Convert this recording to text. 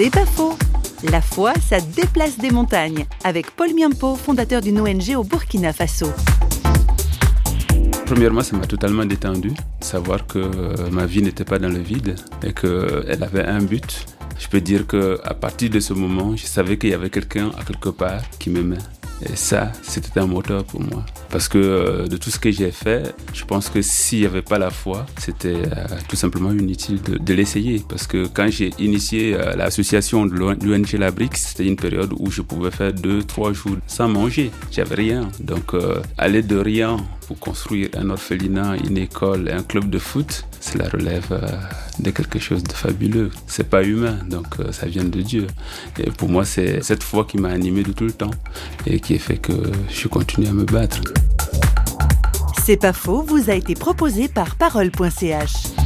C'est pas faux. La foi, ça déplace des montagnes. Avec Paul Miampo, fondateur d'une ONG au Burkina Faso. Premièrement, ça m'a totalement détendu. Savoir que euh, ma vie n'était pas dans le vide et qu'elle avait un but. Je peux dire qu'à partir de ce moment, je savais qu'il y avait quelqu'un à quelque part qui m'aimait. Et ça, c'était un moteur pour moi. Parce que euh, de tout ce que j'ai fait, je pense que s'il n'y avait pas la foi, c'était euh, tout simplement inutile de, l'essayer. Parce que quand j'ai initié euh, l'association de l'ONG Labrique, c'était une période où je pouvais faire deux, trois jours sans manger. J'avais rien. Donc, aller de rien pour construire un orphelinat, une école, un club de foot, cela relève de quelque chose de fabuleux. C'est pas humain, donc ça vient de Dieu. Et pour moi, c'est cette foi qui m'a animé de tout le temps et qui a fait que je continue à me battre. C'est pas faux, vous a été proposé par parole.ch.